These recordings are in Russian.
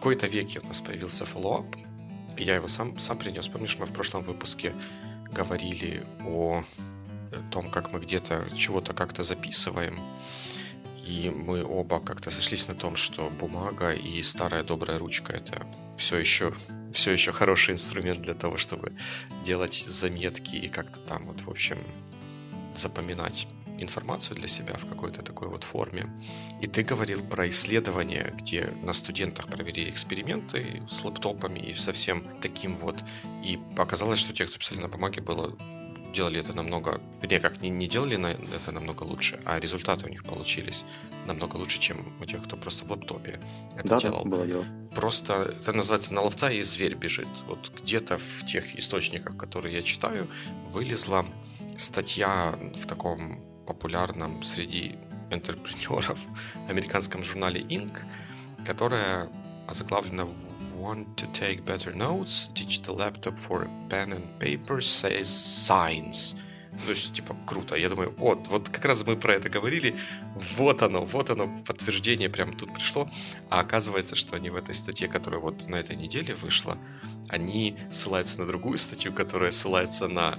кои-то веке у нас появился follow-up, я его сам, сам принес. Помнишь, мы в прошлом выпуске говорили о том, как мы где-то чего-то как-то записываем, и мы оба как-то сошлись на том, что бумага и старая добрая ручка это все еще, все еще хороший инструмент для того, чтобы делать заметки и как-то там вот, в общем, запоминать информацию для себя в какой-то такой вот форме. И ты говорил про исследования, где на студентах провели эксперименты с лэптопами и совсем таким вот. И показалось, что те, кто писали на бумаге, было делали это намного, вернее, как не, не делали на это намного лучше, а результаты у них получились намного лучше, чем у тех, кто просто в лэптопе это да, делал. было дело. Просто это называется на ловца и зверь бежит. Вот где-то в тех источниках, которые я читаю, вылезла статья в таком популярном среди интерпренеров американском журнале Inc., которая озаглавлена Want to take better notes? Digital laptop for pen and paper says science. То есть, типа, круто. Я думаю, вот, вот как раз мы про это говорили. Вот оно, вот оно, подтверждение прямо тут пришло. А оказывается, что они в этой статье, которая вот на этой неделе вышла, они ссылаются на другую статью, которая ссылается на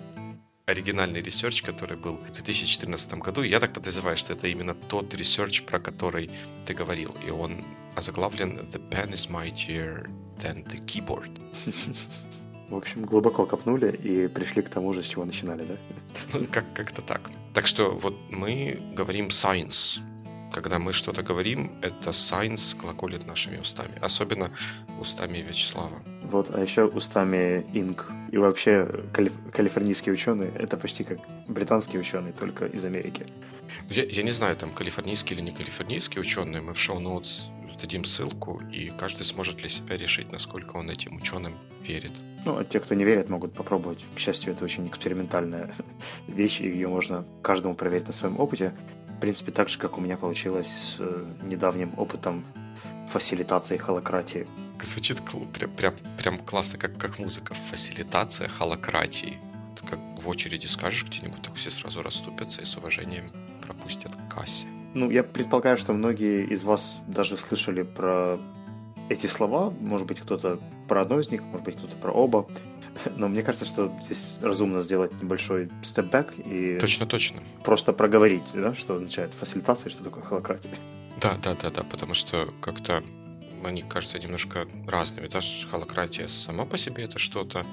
оригинальный research, который был в 2014 году. я так подозреваю, что это именно тот research, про который ты говорил. И он озаглавлен «The pen is mightier than the keyboard». В общем, глубоко копнули и пришли к тому же, с чего начинали, да? Ну, как- как-то так. Так что вот мы говорим science. Когда мы что-то говорим, это science глаголит нашими устами. Особенно устами Вячеслава. Вот, а еще устами Инк. И вообще калиф- калифорнийские ученые — это почти как британские ученые, только из Америки. Я, я не знаю, там калифорнийские или не калифорнийские ученые. Мы в шоу-ноутс дадим ссылку, и каждый сможет для себя решить, насколько он этим ученым верит. Ну, а те, кто не верит, могут попробовать. К счастью, это очень экспериментальная вещь, и ее можно каждому проверить на своем опыте. В принципе, так же, как у меня получилось с э, недавним опытом фасилитации холократии. Звучит прям, прям, прям классно, как, как музыка. Фасилитация холократии. Как в очереди скажешь где-нибудь, так все сразу расступятся и с уважением пропустят к кассе. Ну, я предполагаю, что многие из вас даже слышали про эти слова. Может быть, кто-то про одно из них, может быть, кто-то про оба. Но мне кажется, что здесь разумно сделать небольшой степ-бэк и Точно, точно. просто проговорить, да, что означает фасилитация и что такое холократия. Да, да, да, да, потому что как-то они кажутся немножко разными. Даже холократия сама по себе это что-то,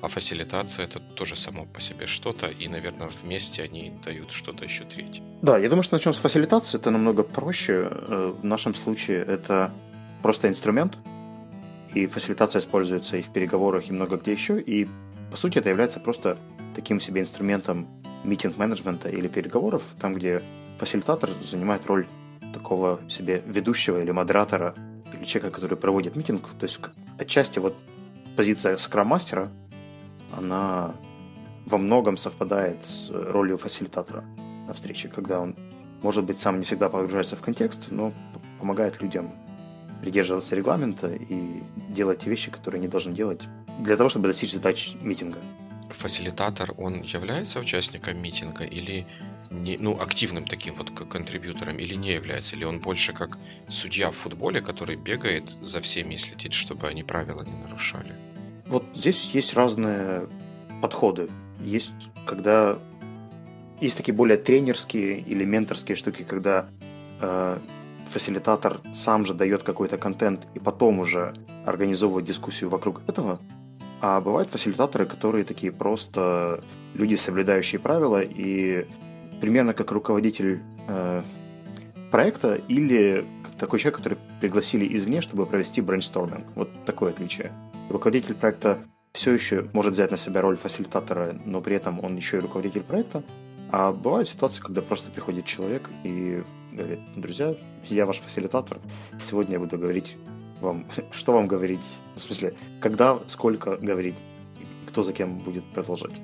а фасилитация это тоже само по себе что-то, и, наверное, вместе они дают что-то еще третье. Да, я думаю, что начнем с фасилитации. Это намного проще. Э, В нашем случае это просто инструмент, и фасилитация используется и в переговорах, и много где еще. И, по сути, это является просто таким себе инструментом митинг-менеджмента или переговоров, там, где фасилитатор занимает роль такого себе ведущего или модератора, или человека, который проводит митинг. То есть, отчасти вот позиция скрам-мастера, она во многом совпадает с ролью фасилитатора на встрече, когда он, может быть, сам не всегда погружается в контекст, но помогает людям придерживаться регламента и делать те вещи, которые они должны делать для того, чтобы достичь задач митинга. Фасилитатор, он является участником митинга или не, ну, активным таким вот контрибьютором или не является? Или он больше как судья в футболе, который бегает за всеми и следит, чтобы они правила не нарушали? Вот здесь есть разные подходы. Есть, когда есть такие более тренерские или менторские штуки, когда э, фасилитатор сам же дает какой-то контент и потом уже организовывает дискуссию вокруг этого. А бывают фасилитаторы, которые такие просто люди, соблюдающие правила, и примерно как руководитель э, проекта или такой человек, который пригласили извне, чтобы провести брейнсторминг. Вот такое отличие. Руководитель проекта все еще может взять на себя роль фасилитатора, но при этом он еще и руководитель проекта. А бывают ситуации, когда просто приходит человек и говорит, друзья, я ваш фасилитатор, сегодня я буду говорить вам, что вам говорить, в смысле, когда, сколько говорить, кто за кем будет продолжать.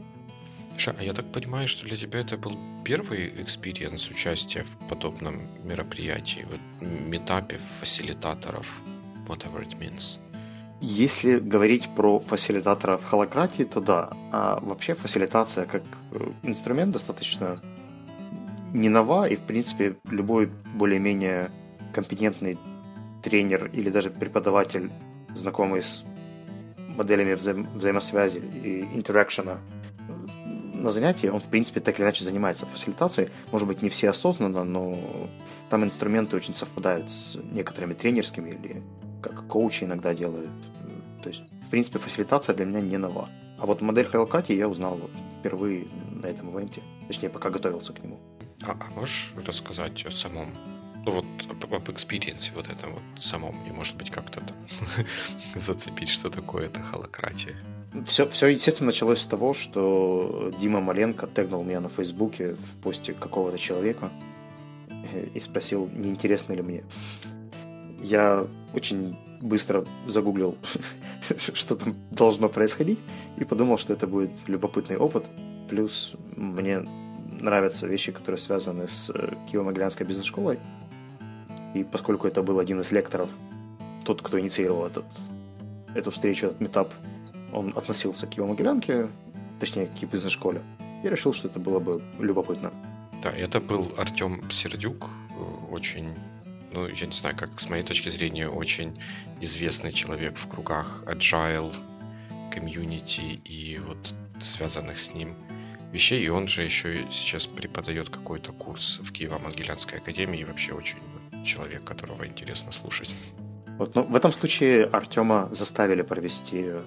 Ша, а я так понимаю, что для тебя это был первый experience участия в подобном мероприятии, вот meetup е фасилитаторов, whatever it means. Если говорить про фасилитатора в холократии, то да. А вообще фасилитация как э, инструмент достаточно не нова, и в принципе любой более-менее компетентный тренер или даже преподаватель знакомый с моделями взаим- взаимосвязи и интеракшена на занятии, он, в принципе, так или иначе занимается фасилитацией. Может быть, не все осознанно, но там инструменты очень совпадают с некоторыми тренерскими или как коучи иногда делают. То есть, в принципе, фасилитация для меня не нова. А вот модель холократии я узнал впервые на этом ивенте. Точнее, пока готовился к нему. А, а можешь рассказать о самом ну вот об, об experience е вот этом вот самом, и может быть как-то там зацепить, что такое это холократия. Все, все, естественно, началось с того, что Дима Маленко тегнул меня на Фейсбуке в посте какого-то человека и спросил, не интересно ли мне. Я очень быстро загуглил, что там должно происходить, и подумал, что это будет любопытный опыт. Плюс мне нравятся вещи, которые связаны с э, Киево-Могилянской бизнес-школой. И поскольку это был один из лекторов, тот, кто инициировал этот, эту встречу, этот метап, он относился к его могилянке, точнее, к бизнес-школе, я решил, что это было бы любопытно. Да, это был Артем Сердюк, э, очень, ну, я не знаю, как с моей точки зрения, очень известный человек в кругах agile, комьюнити и вот связанных с ним вещей. И он же еще сейчас преподает какой-то курс в Киево-Могилянской академии и вообще очень человек, которого интересно слушать. Вот, но в этом случае Артема заставили провести э,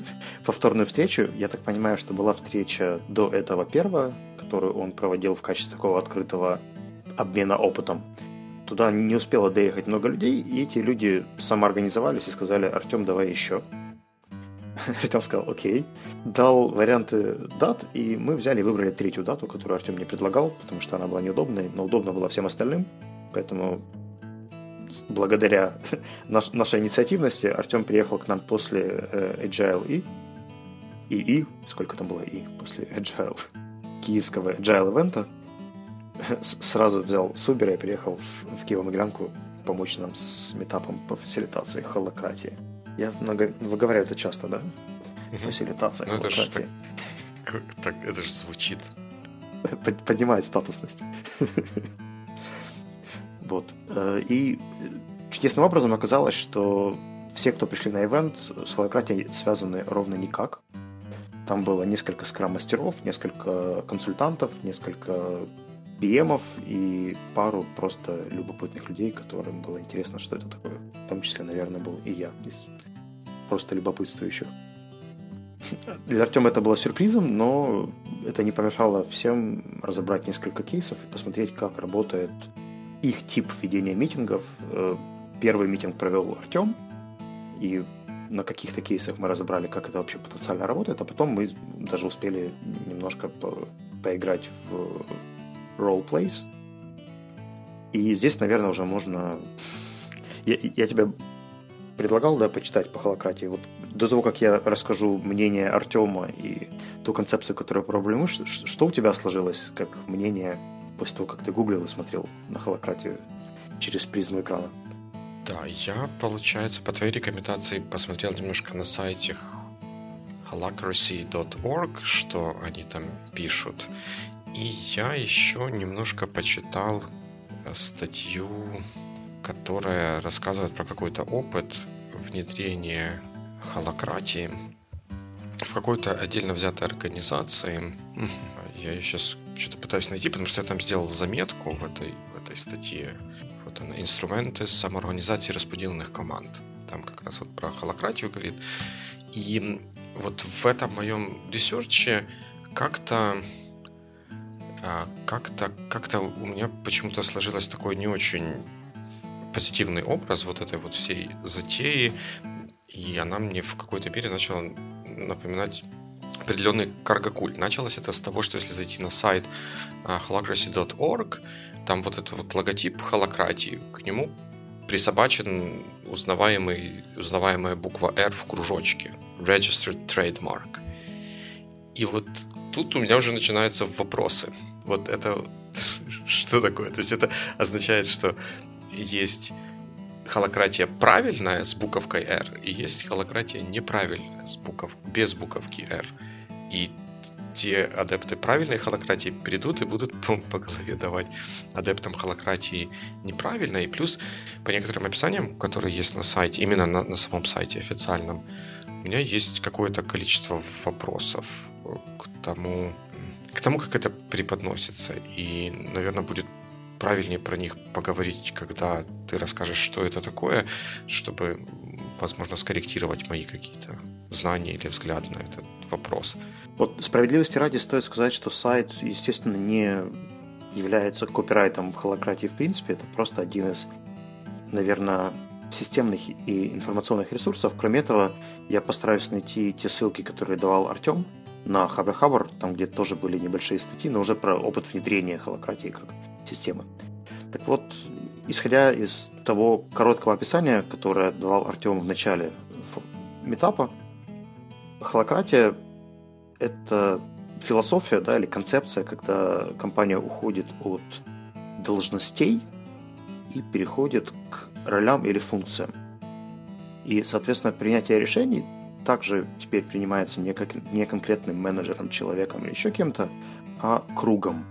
повторную встречу. Я так понимаю, что была встреча до этого первого, которую он проводил в качестве такого открытого обмена опытом. Туда не успело доехать много людей, и эти люди самоорганизовались и сказали, Артем, давай еще. Артем сказал, окей. Дал варианты дат, и мы взяли и выбрали третью дату, которую Артем мне предлагал, потому что она была неудобной, но удобна была всем остальным. Поэтому благодаря наш, нашей инициативности Артем приехал к нам после э, Agile и и и сколько там было и после Agile киевского Agile ивента сразу взял Субера и приехал в, в Киево-Могилянку помочь нам с метапом по фасилитации холократии. Я много выговариваю это часто, да? Фасилитация ну. Это же так, так, это же звучит. Поднимает статусность. Вот. Э, и чудесным образом оказалось, что все, кто пришли на ивент, с холократией связаны ровно никак. Там было несколько скрам-мастеров, несколько консультантов, несколько PM и пару просто любопытных людей, которым было интересно, что это такое. Том числе, наверное, был и я из просто любопытствующих. Для Артема это было сюрпризом, но это не помешало всем разобрать несколько кейсов и посмотреть, как работает их тип ведения митингов. Э, первый митинг провел Артем, и на каких-то кейсах мы разобрали, как это вообще потенциально работает, а потом мы даже успели немножко по поиграть в roleplays. И здесь, наверное, уже можно... Я, я тебе предлагал, да, почитать по холократии. Вот до того, как я расскажу мнение Артема и ту концепцию, которую пробуем, что, что у тебя сложилось как мнение после того, как ты гуглил и смотрел на холократию через призму экрана? Да, я, получается, по твоей рекомендации посмотрел немножко на сайте holacracy.org, что они там пишут. И я еще немножко почитал статью, которая рассказывает про какой-то опыт внедрения холократии в какой-то отдельно взятой организации. Я ее сейчас что-то пытаюсь найти, потому что я там сделал заметку в этой, в этой статье. Вот она, инструменты самоорганизации распределенных команд. Там как раз вот про холократию говорит. И вот в этом моем research е как-то а, как-то как-то у меня почему-то сложилось такой не очень позитивный образ вот этой вот всей затеи, и она мне в какой-то мере начала напоминать определенный каргокульт. Началось это с того, что если зайти на сайт holacracy.org, там вот этот вот логотип холократии, к нему присобачен узнаваемый, узнаваемая буква R в кружочке. Registered Trademark. И вот тут у меня уже начинаются вопросы. Вот это что такое? То есть это означает, что есть холократия правильная с буковкой R, и есть холократия неправильная с буков, без буковки R. И те адепты правильной холократии перейдут и будут по, по голове давать адептам холократии неправильно. И плюс по некоторым описаниям, которые есть на сайте, именно на, на самом сайте официальном, у меня есть какое-то количество вопросов к тому, к тому, как это преподносится. И, наверное, будет правильнее про них поговорить, когда ты расскажешь, что это такое, чтобы, возможно, скорректировать мои какие-то знания или взгляд на этот вопрос. Вот справедливости ради стоит сказать, что сайт, естественно, не является копирайтом холократии в принципе. Это просто один из, наверное, системных и информационных ресурсов. Кроме этого, я постараюсь найти те ссылки, которые давал Артем на Хабр Хабр, там где тоже были небольшие статьи, но уже про опыт внедрения холократии как системы. Так вот, исходя из того короткого описания, которое давал Артем в начале метапа, холократия – это философия да, или концепция, когда компания уходит от должностей и переходит к ролям или функциям. И, соответственно, принятие решений также теперь принимается не, как, не конкретным менеджером, человеком или еще кем-то, а кругом.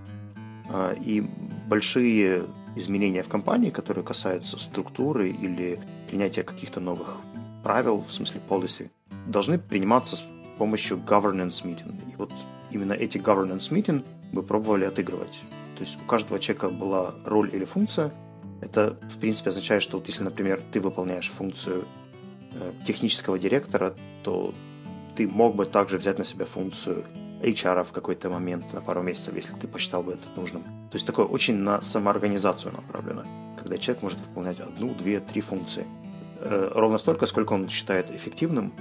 А, и большие изменения в компании, которые касаются структуры или принятия каких-то новых правил, в смысле policy, должны приниматься с помощью governance meeting. И вот именно эти governance meeting мы пробовали отыгрывать. То есть у каждого человека была роль или функция. Это, в принципе, означает, что вот если, например, ты выполняешь функцию э, технического директора, то ты мог бы также взять на себя функцию HR в какой-то момент на пару месяцев, если ты посчитал бы это нужным. То есть такое очень на самоорганизацию направлено, когда человек может выполнять одну, две, три функции. Э, ровно столько, сколько он считает эффективным,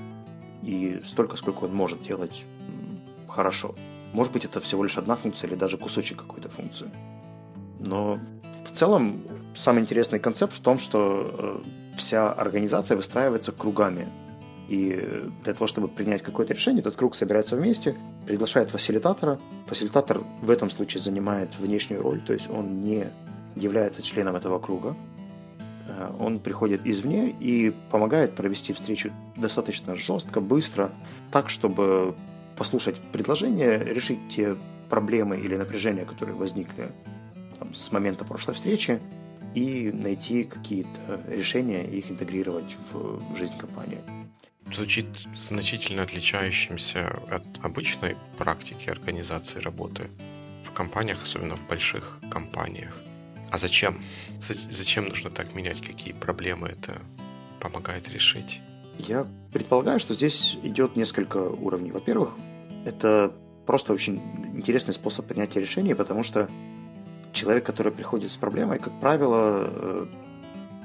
и столько, сколько он может делать хорошо. Может быть, это всего лишь одна функция или даже кусочек какой-то функции. Но в целом самый интересный концепт в том, что э, вся организация выстраивается кругами. И для того, чтобы принять какое-то решение, этот круг собирается вместе, приглашает фасилитатора. Фасилитатор в этом случае занимает внешнюю роль, то есть он не является членом этого круга. Э, он приходит извне и помогает провести встречу достаточно жестко, быстро, так, чтобы послушать предложения, решить те проблемы или напряжения, которые возникли там, с момента прошлой встречи, и найти какие-то решения их интегрировать в жизнь компании звучит значительно отличающимся от обычной практики организации работы в компаниях, особенно в больших компаниях. А зачем? Зачем нужно так менять? Какие проблемы это помогает решить? Я предполагаю, что здесь идет несколько уровней. Во-первых, это просто очень интересный способ принятия решений, потому что человек, который приходит с проблемой, как правило, э,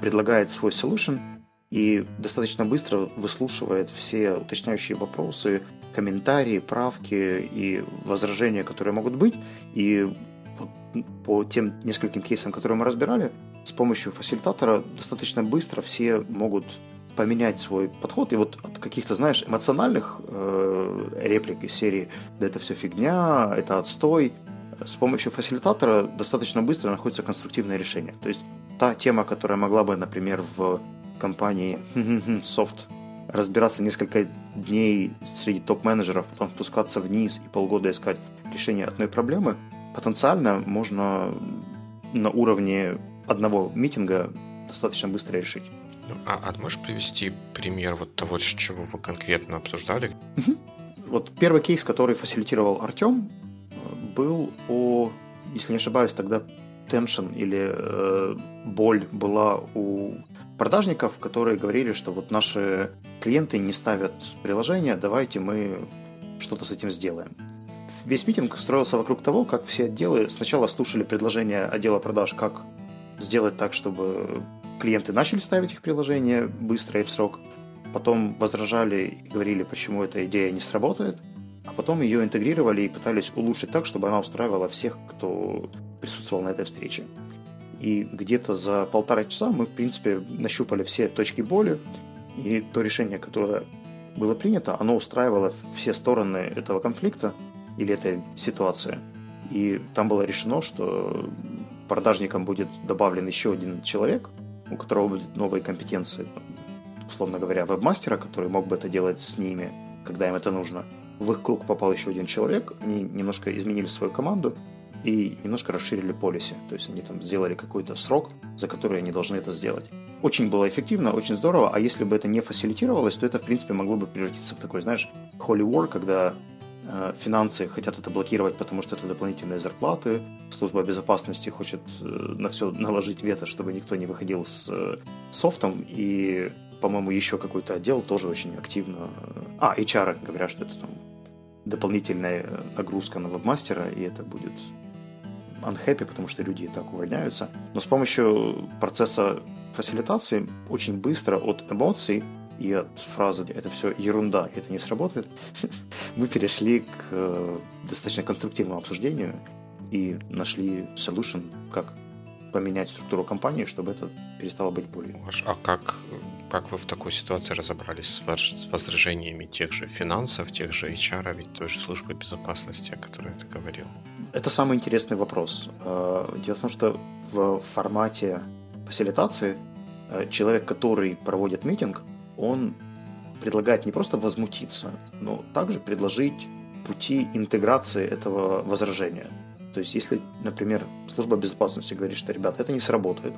предлагает свой solution – и достаточно быстро выслушивает все уточняющие вопросы, комментарии, правки и возражения, которые могут быть. И по тем нескольким кейсам, которые мы разбирали, с помощью фасилитатора достаточно быстро все могут поменять свой подход. И вот от каких-то, знаешь, эмоциональных э, реплик из серии «да это все фигня», «это отстой», с помощью фасилитатора достаточно быстро находится конструктивное решение. То есть та тема, которая могла бы, например, в компании Soft разбираться несколько дней среди топ-менеджеров, потом спускаться вниз и полгода искать решение одной проблемы, потенциально можно на уровне одного митинга достаточно быстро решить. Ну, а, а можешь привести пример вот того, чего вы конкретно обсуждали? Вот первый кейс, который фасилитировал Артем, был о, если не ошибаюсь, тогда tension или э, боль была у продажников, которые говорили, что вот наши клиенты не ставят приложение, давайте мы что-то с этим сделаем. Весь митинг строился вокруг того, как все отделы сначала слушали предложение отдела продаж, как сделать так, чтобы клиенты начали ставить их приложение быстро и в срок, потом возражали и говорили, почему эта идея не сработает, а потом ее интегрировали и пытались улучшить так, чтобы она устраивала всех, кто присутствовал на этой встрече. И где-то за полтора часа мы, в принципе, нащупали все точки боли, и то решение, которое было принято, оно устраивало все стороны этого конфликта или этой ситуации. И там было решено, что продажникам будет добавлен еще один человек, у которого будут новые компетенции, условно говоря, веб-мастера, который мог бы это делать с ними, когда им это нужно. в их круг попал еще один человек, они немножко изменили свою команду и немножко расширили полиси. То есть они там сделали какой-то срок, за который они должны это сделать. Очень было эффективно, очень здорово, а если бы это не фасилитировалось, то это, в принципе, могло бы превратиться в такой, знаешь, holy war, когда э, финансы хотят это блокировать, потому что это дополнительные зарплаты, служба безопасности хочет э, на все наложить вето, чтобы никто не выходил с э, софтом, и по-моему, еще какой-то отдел тоже очень активно... А, HR говорят, что это там дополнительная нагрузка на вебмастера, и это будет unhappy, потому что люди и так увольняются. Но с помощью процесса фасилитации очень быстро от эмоций и от фразы «это все ерунда, это не сработает», мы перешли к э, достаточно конструктивному обсуждению и нашли solution, как поменять структуру компании, чтобы это перестало быть болью. А как, как вы в такой ситуации разобрались с возражениями тех же финансов, тех же HR, ведь той же службы безопасности, о которой ты говорил? Это самый интересный вопрос. Э, дело в том, что в формате фасилитации э, человек, который проводит митинг, он предлагает не просто возмутиться, но также предложить пути интеграции этого возражения – то есть, если, например, служба безопасности говорит, что, ребята, это не сработает,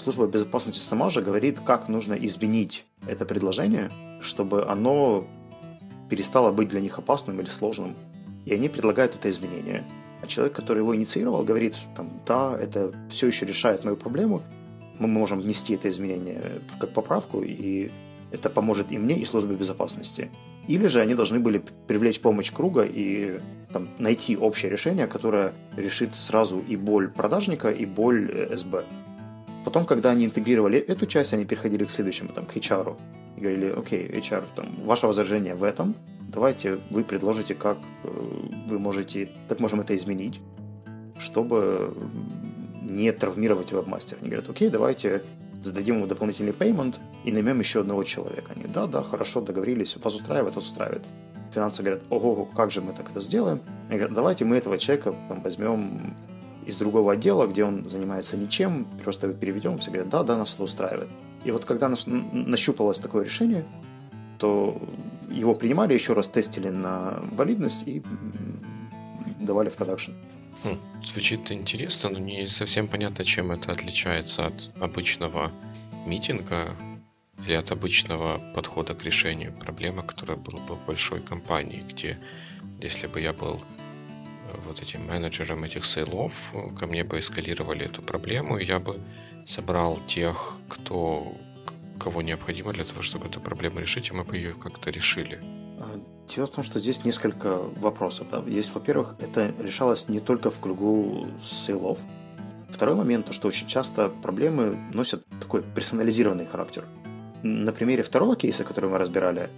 служба безопасности сама же говорит, как нужно изменить это предложение, чтобы оно перестало быть для них опасным или сложным. И они предлагают это изменение. А человек, который его инициировал, говорит, там, да, это все еще решает мою проблему, мы можем внести это изменение как поправку, и это поможет и мне, и службе безопасности. Или же они должны были привлечь помощь круга и там, найти общее решение, которое решит сразу и боль продажника, и боль э, СБ. Потом, когда они интегрировали эту часть, они переходили к следующему, там, к HR. И говорили, окей, HR, там, ваше возражение в этом, давайте вы предложите, как э, вы можете, как можем это изменить, чтобы не травмировать вебмастера. Они говорят, окей, давайте зададим ему дополнительный payment и наймем еще одного человека. Они, да, да, хорошо, договорились, вас устраивает, вас устраивает. Финансы говорят, ого, как же мы так это сделаем? Они говорят, давайте мы этого человека там, возьмем из другого отдела, где он занимается ничем, просто переведем, все говорят, да, да, нас это устраивает. И вот когда нас нащупалось такое решение, то его принимали, еще раз тестили на валидность и давали в продакшн. Хм, звучит интересно, но не совсем понятно, чем это отличается от обычного митинга или от обычного подхода к решению проблемы, которая была бы в большой компании, где если бы я был вот этим менеджером этих сейлов, э, ко мне бы эскалировали эту проблему, и я бы собрал тех, кто, кого необходимо для того, чтобы эту проблему решить, и мы бы ее как-то решили. Дело в том, что здесь несколько вопросов. Да. Есть, во-первых, это решалось не только в кругу сейлов. Второй момент, то, что очень часто проблемы носят такой персонализированный характер. На примере второго кейса, который мы разбирали,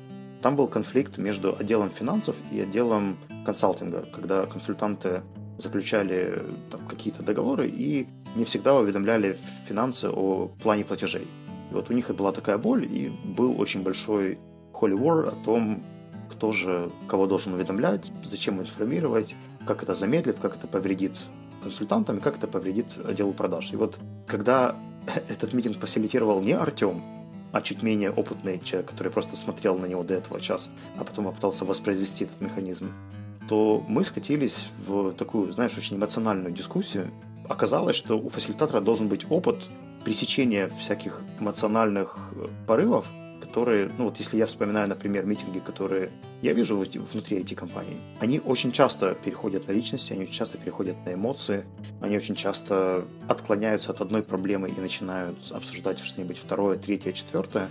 там был конфликт между отделом финансов и отделом консалтинга, когда консультанты заключали там, какие-то договоры и не всегда уведомляли финансы о плане платежей. И вот у них была такая боль, и был очень большой holy war о том, кто же кого должен уведомлять, зачем информировать, как это замедлит, как это повредит консультантам и как это повредит отделу продаж. И вот когда этот митинг фасилитировал не Артем, а чуть менее опытный человек, который просто смотрел на него до этого час, а потом попытался воспроизвести этот механизм, то мы скатились в такую, знаешь, очень эмоциональную дискуссию. Оказалось, что у фасилитатора должен быть опыт пресечения всяких эмоциональных порывов, которые, ну вот если я вспоминаю, например, митинги, которые я вижу внутри IT-компаний, они очень часто переходят на личности, они очень часто переходят на эмоции, они очень часто отклоняются от одной проблемы и начинают обсуждать что-нибудь второе, третье, четвертое.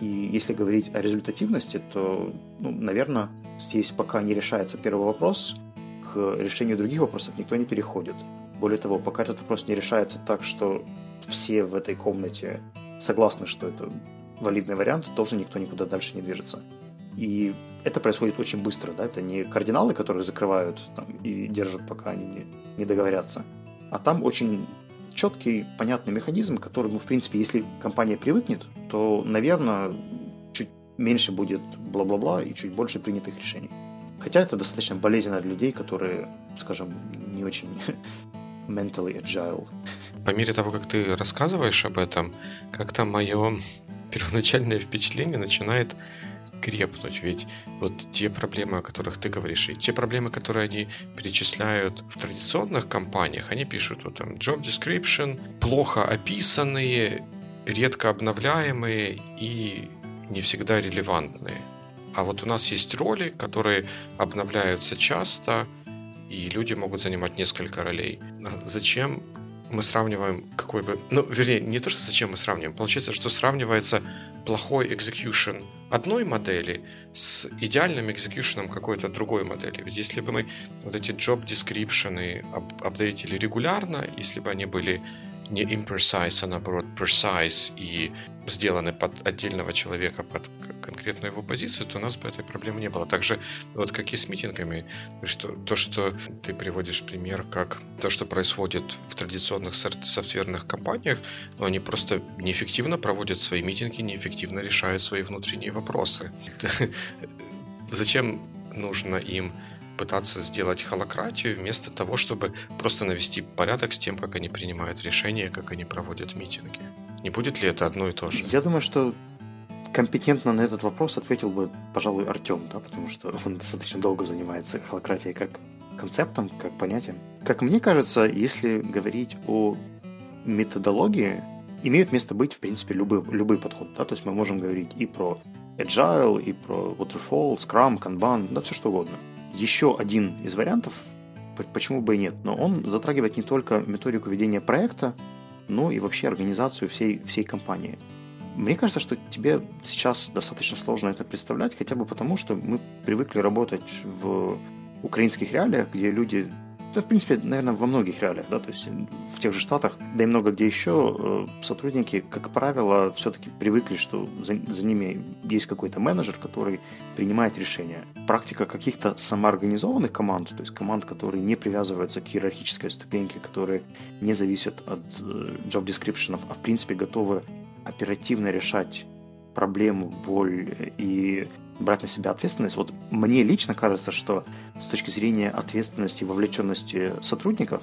И если говорить о результативности, то, ну, наверное, здесь пока не решается первый вопрос, к решению других вопросов никто не переходит. Более того, пока этот вопрос не решается так, что все в этой комнате согласны, что это валидный вариант, тоже никто никуда дальше не движется. И это происходит очень быстро, да, это не кардиналы, которые закрывают там, и держат, пока они не, не договорятся, а там очень четкий, понятный механизм, к которому, в принципе, если компания привыкнет, то, наверное, чуть меньше будет бла-бла-бла и чуть больше принятых решений. Хотя это достаточно болезненно для людей, которые, скажем, не очень mentally agile. По мере того, как ты рассказываешь об этом, как-то мое первоначальное впечатление начинает крепнуть. Ведь вот те проблемы, о которых ты говоришь, и те проблемы, которые они перечисляют в традиционных компаниях, они пишут вот там job description, плохо описанные, редко обновляемые и не всегда релевантные. А вот у нас есть роли, которые обновляются часто, и люди могут занимать несколько ролей. Зачем мы сравниваем какой бы... Ну, вернее, не то, что зачем мы сравниваем. Получается, что сравнивается плохой execution одной модели с идеальным execution какой-то другой модели. Ведь если бы мы вот эти job description апдейтили регулярно, если бы они были не imprecise, а наоборот precise и сделаны под отдельного человека, под конкретную его позицию, то у нас бы этой проблемы не было. Также вот как и с митингами, что, то, что ты приводишь пример, как то, что происходит в традиционных софтверных компаниях, но они просто неэффективно проводят свои митинги, неэффективно решают свои внутренние вопросы. Зачем нужно им пытаться сделать холократию вместо того, чтобы просто навести порядок с тем, как они принимают решения, как они проводят митинги. Не будет ли это одно и то же? Я думаю, что компетентно на этот вопрос ответил бы, пожалуй, Артем, да, потому что он достаточно долго занимается холократией как концептом, как понятием. Как мне кажется, если говорить о методологии, имеют место быть, в принципе, любой, любой подход. Да? То есть мы можем говорить и про agile, и про waterfall, scrum, kanban, да, все что угодно еще один из вариантов, почему бы и нет, но он затрагивает не только методику ведения проекта, но и вообще организацию всей, всей компании. Мне кажется, что тебе сейчас достаточно сложно это представлять, хотя бы потому, что мы привыкли работать в украинских реалиях, где люди да, в принципе, наверное, во многих реалиях, да, то есть в тех же Штатах, да и много где еще, э, сотрудники, как правило, все-таки привыкли, что за, за ними есть какой-то менеджер, который принимает решения. Практика каких-то самоорганизованных команд, то есть команд, которые не привязываются к иерархической ступеньке, которые не зависят от э, job description, а в принципе готовы оперативно решать проблему, боль и брать на себя ответственность. Вот мне лично кажется, что с точки зрения ответственности и вовлеченности сотрудников,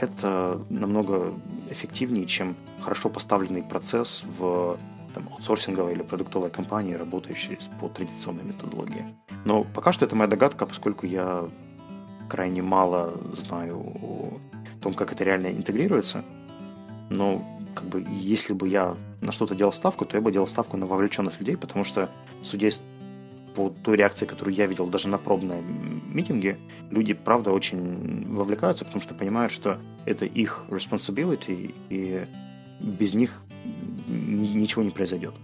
это намного эффективнее, чем хорошо поставленный процесс в там, аутсорсинговой или продуктовой компании, работающей по традиционной методологии. Но пока что это моя догадка, поскольку я крайне мало знаю о том, как это реально интегрируется. Но как бы, если бы я на что-то делал ставку, то я бы делал ставку на вовлеченность людей, потому что, судя по той реакции, которую я видел даже на пробном митинге, люди, правда, очень вовлекаются, потому что понимают, что это их responsibility, и без них ничего не произойдет.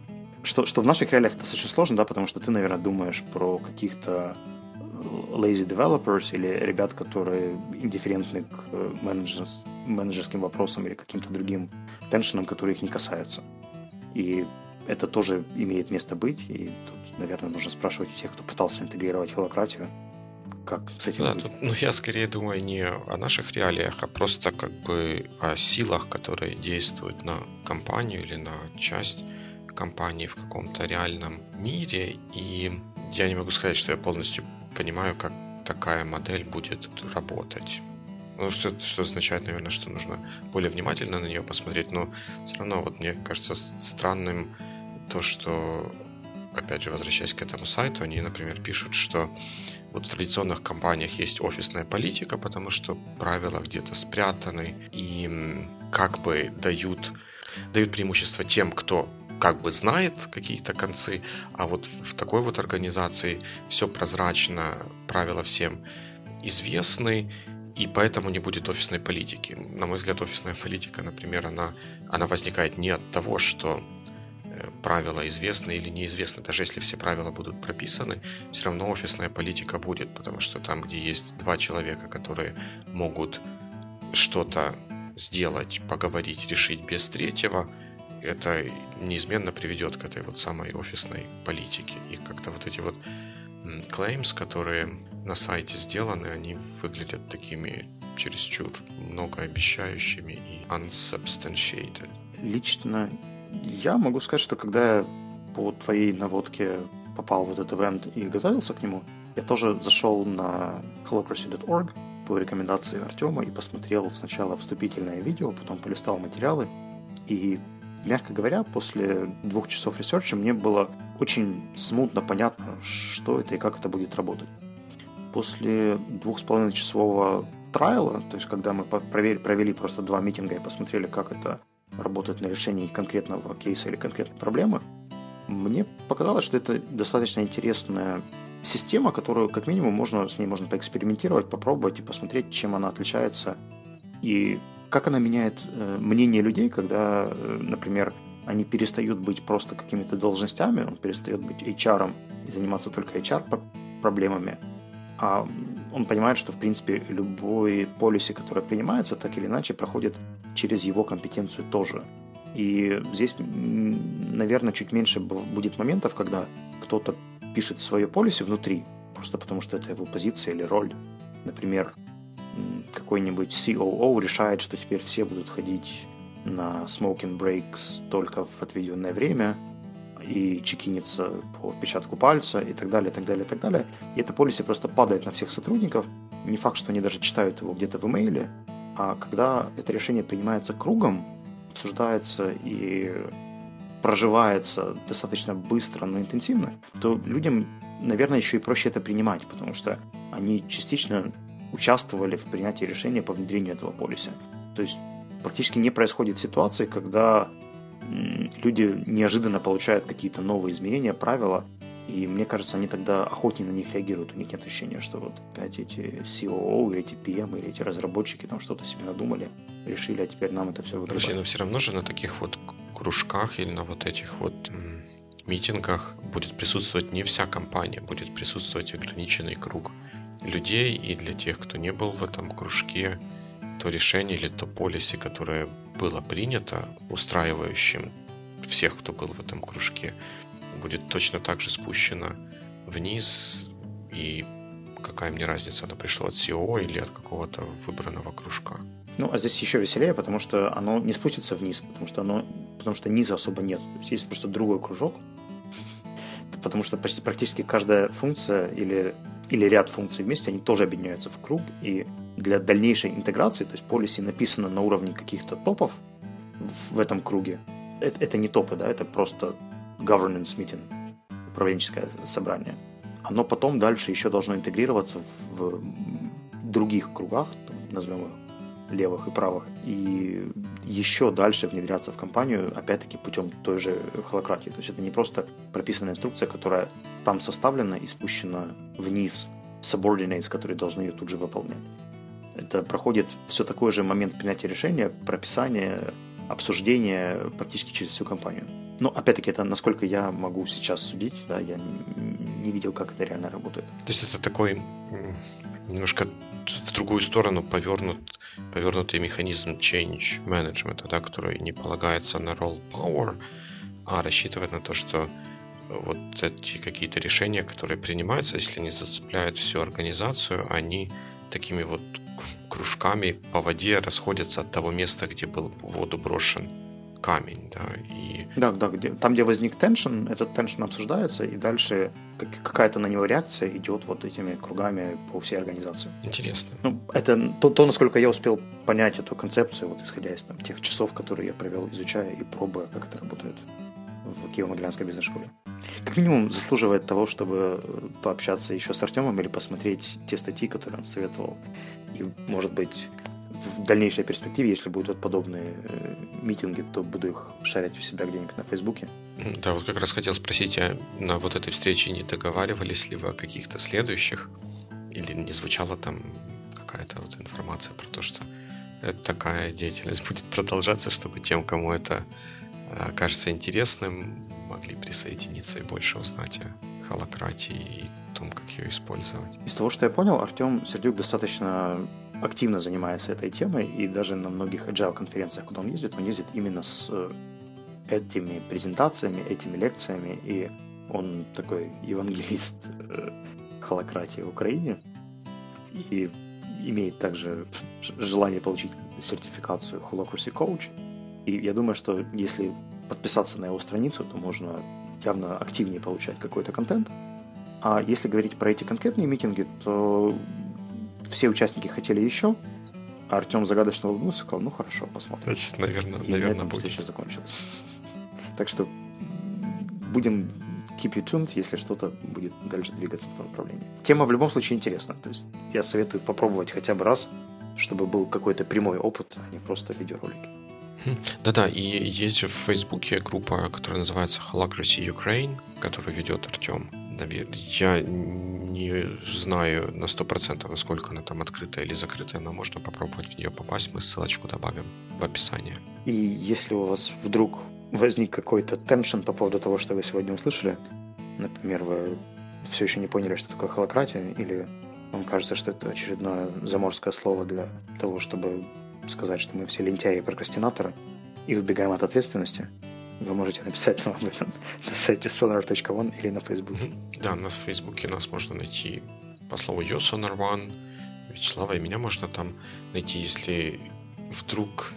Что, что в наших реалиях достаточно сложно, да, потому что ты, наверное, думаешь про каких-то э, lazy developers или ребят, которые индифферентны к э, менеджерс, менеджерским вопросам или каким-то другим теншенам, которые их не касаются. И это тоже имеет место быть, и тут наверное, нужно спрашивать у тех, кто пытался интегрировать холократию, как с этим да, Тут, ну, я скорее думаю не о наших реалиях, а просто как бы о силах, которые действуют на компанию или на часть компании в каком-то реальном мире. И я не могу сказать, что я полностью понимаю, как такая модель будет работать. Ну, что, что означает, наверное, что нужно более внимательно на нее посмотреть, но все равно вот мне кажется странным то, что опять же, возвращаясь к этому сайту, они, например, пишут, что вот в традиционных компаниях есть офисная политика, потому что правила где-то спрятаны и как бы дают, дают преимущество тем, кто как бы знает какие-то концы, а вот в такой вот организации все прозрачно, правила всем известны, и поэтому не будет офисной политики. На мой взгляд, офисная политика, например, она, она возникает не от того, что Э, правила известны или неизвестны. Даже если все правила будут прописаны, все равно офисная политика будет, потому что там, где есть два человека, которые могут что-то сделать, поговорить, решить без третьего, это неизменно приведет к этой вот самой офисной политике. И как-то вот эти вот claims, которые на сайте сделаны, они выглядят такими чересчур многообещающими и unsubstantiated. Лично я могу сказать, что когда я по твоей наводке попал в этот ивент и готовился к нему, я тоже зашел на holocracy.org по рекомендации Артема и посмотрел сначала вступительное видео, потом полистал материалы. И мягко говоря, после двух часов research а мне было очень смутно понятно, что это и как это будет работать. После двух с половиной часового trial а, то есть когда мы провели, провели просто два митинга и посмотрели, как это работает на решении конкретного кейса или конкретной проблемы, мне показалось, что это достаточно интересная система, которую, как минимум, можно с ней можно поэкспериментировать, попробовать и посмотреть, чем она отличается и как она меняет э, мнение людей, когда, э, например, они перестают быть просто какими-то должностями, он перестает быть HR и заниматься только HR проблемами, он понимает, что, в принципе, любой полиси, который принимается, так или иначе проходит через его компетенцию тоже. И здесь, наверное, чуть меньше будет моментов, когда кто-то пишет свое полиси внутри, просто потому что это его позиция или роль. Например, какой-нибудь COO решает, что теперь все будут ходить на smoking breaks только в отведенное время и чекиниться по отпечатку пальца и так далее, и так далее, и так далее. И эта полиси просто падает на всех сотрудников. Не факт, что они даже читают его где-то в имейле, а когда это решение принимается кругом, обсуждается и проживается достаточно быстро, но интенсивно, то людям, наверное, еще и проще это принимать, потому что они частично участвовали в принятии решения по внедрению этого полиса. То есть практически не происходит ситуации, когда люди неожиданно получают какие-то новые изменения, правила, и мне кажется, они тогда охотнее на них реагируют. У них нет ощущения, что вот опять эти COO, или эти PM, или эти разработчики там что-то себе надумали, решили, а теперь нам это все выгребать. Подожди, но все равно же на таких вот кружках или на вот этих вот митингах будет присутствовать не вся компания, будет присутствовать ограниченный круг людей, и для тех, кто не был в этом кружке, то решение или то полиси, которое было принято устраивающим всех, кто был в этом кружке, будет точно так же спущено вниз, и какая мне разница, оно пришло от SEO или от какого-то выбранного кружка. Ну, а здесь еще веселее, потому что оно не спустится вниз, потому что оно, потому что низа особо нет. То есть есть просто другой кружок, потому что почти практически каждая функция или или ряд функций вместе, они тоже объединяются в круг, и для дальнейшей интеграции, то есть полиси написано на уровне каких-то топов в этом круге, это, это не топы, да, это просто governance meeting, управленческое собрание. Оно потом дальше еще должно интегрироваться в других кругах, там, назовем их левых и правых, и еще дальше внедряться в компанию, опять-таки, путем той же холократии. То есть это не просто прописанная инструкция, которая там составлена и спущена вниз subordinates, которые должны ее тут же выполнять. Это проходит все такой же момент принятия решения, прописания, обсуждения практически через всю компанию. Но опять-таки это насколько я могу сейчас судить, да, я не видел, как это реально работает. То есть это такой немножко в другую сторону повернут, повернутый механизм change management, да, который не полагается на role power, а рассчитывает на то, что вот эти какие-то решения, которые принимаются, если они зацепляют всю организацию, они такими вот кружками по воде расходятся от того места, где был в воду брошен камень, да, и... Да, да, где, там, где возник теншн, этот теншн обсуждается, и дальше какая-то на него реакция идет вот этими кругами по всей организации. Интересно. Ну, это то, то, насколько я успел понять эту концепцию, вот исходя из там, тех часов, которые я провел, изучая и пробуя, как это работает в Киево-Могилянской бизнес-школе. Как минимум заслуживает того, чтобы пообщаться еще с Артемом или посмотреть те статьи, которые он советовал. И, может быть, в дальнейшей перспективе, если будут подобные э, митинги, то буду их шарить у себя где-нибудь на Фейсбуке. Да, вот как раз хотел спросить, а на вот этой встрече не договаривались ли вы о каких-то следующих? Или не звучала там какая-то вот информация про то, что такая деятельность будет продолжаться, чтобы тем, кому это э, кажется интересным, могли присоединиться и больше узнать о холократии и том, как ее использовать. Из того, что я понял, Артем Сердюк достаточно активно занимается этой темой, и даже на многих agile конференциях, куда он ездит, он ездит именно с э, этими презентациями, этими лекциями, и он такой евангелист э, холократии в Украине, и имеет также желание получить сертификацию Holocracy Coach. И я думаю, что если подписаться на его страницу, то можно явно активнее получать какой-то контент. А если говорить про эти конкретные митинги, то все участники хотели еще, а Артем загадочно улыбнулся и сказал, ну хорошо, посмотрим. Значит, наверное, и наверное на этом будет. встреча закончилась. Так что будем keep you tuned, если что-то будет дальше двигаться в этом направлении. Тема в любом случае интересна. То есть я советую попробовать хотя бы раз, чтобы был какой-то прямой опыт, а не просто видеоролики. Да-да, и есть же в Фейсбуке группа, которая называется Holacracy Ukraine, которую ведет Артем. Я не знаю на 100%, насколько она там открытая или закрытая, но можно попробовать в нее попасть. Мы ссылочку добавим в описание. И если у вас вдруг возник какой-то теншн по поводу того, что вы сегодня услышали, например, вы все еще не поняли, что такое холократия, или вам кажется, что это очередное заморское слово для того, чтобы сказать, что мы все лентяи и прокрастинаторы, и убегаем от ответственности, вы можете написать нам об этом на сайте sonar.one или на Facebook. Да, нас в Фейсбуке нас можно найти по слову YoSonarOne. Вячеслава и меня можно там найти, если вдруг...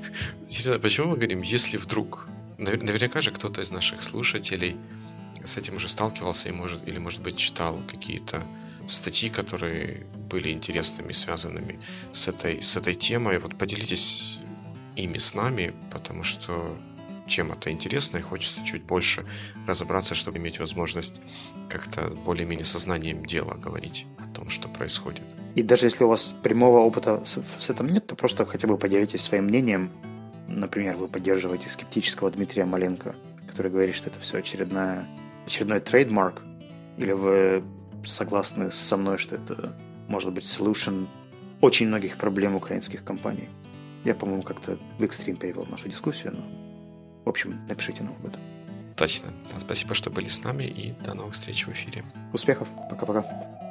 Почему мы говорим «если вдруг»? Наверняка же кто-то из наших слушателей с этим уже сталкивался и может, или, может быть, читал какие-то статьи, которые были интересными, связанными с этой, с этой темой. Вот поделитесь ими с нами, потому что тема-то интересная, и хочется чуть больше разобраться, чтобы иметь возможность как-то более-менее сознанием дела говорить о том, что происходит. И даже если у вас прямого опыта с, с этим нет, то просто хотя бы поделитесь своим мнением. Например, вы поддерживаете скептического Дмитрия Маленко, который говорит, что это все очередная, очередной трейдмарк, или вы согласны со мной, что это может быть solution очень многих проблем украинских компаний. Я, по-моему, как-то в экстрим перевел нашу дискуссию, но в общем, напишите нам об этом. Точно. Спасибо, что были с нами и до новых встреч в эфире. Успехов. Пока-пока.